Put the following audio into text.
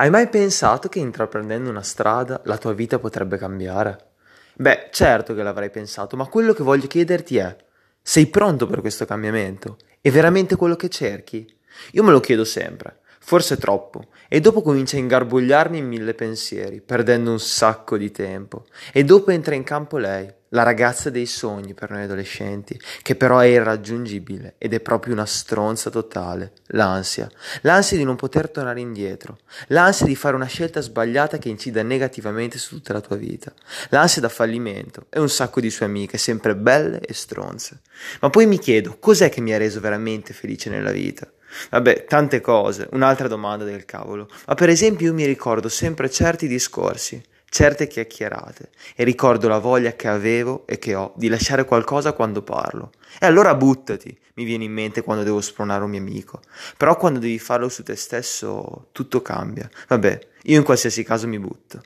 Hai mai pensato che intraprendendo una strada la tua vita potrebbe cambiare? Beh, certo che l'avrai pensato, ma quello che voglio chiederti è, sei pronto per questo cambiamento? È veramente quello che cerchi? Io me lo chiedo sempre, forse troppo, e dopo comincia a ingarbugliarmi in mille pensieri, perdendo un sacco di tempo. E dopo entra in campo lei, la ragazza dei sogni per noi adolescenti, che però è irraggiungibile ed è proprio una stronza totale, l'ansia. L'ansia di non poter tornare indietro, l'ansia di fare una scelta sbagliata che incida negativamente su tutta la tua vita, l'ansia da fallimento e un sacco di sue amiche, sempre belle e stronze. Ma poi mi chiedo, cos'è che mi ha reso veramente felice nella vita? Vabbè, tante cose, un'altra domanda del cavolo. Ma per esempio io mi ricordo sempre certi discorsi, certe chiacchierate e ricordo la voglia che avevo e che ho di lasciare qualcosa quando parlo. E allora buttati, mi viene in mente quando devo spronare un mio amico. Però quando devi farlo su te stesso tutto cambia. Vabbè, io in qualsiasi caso mi butto.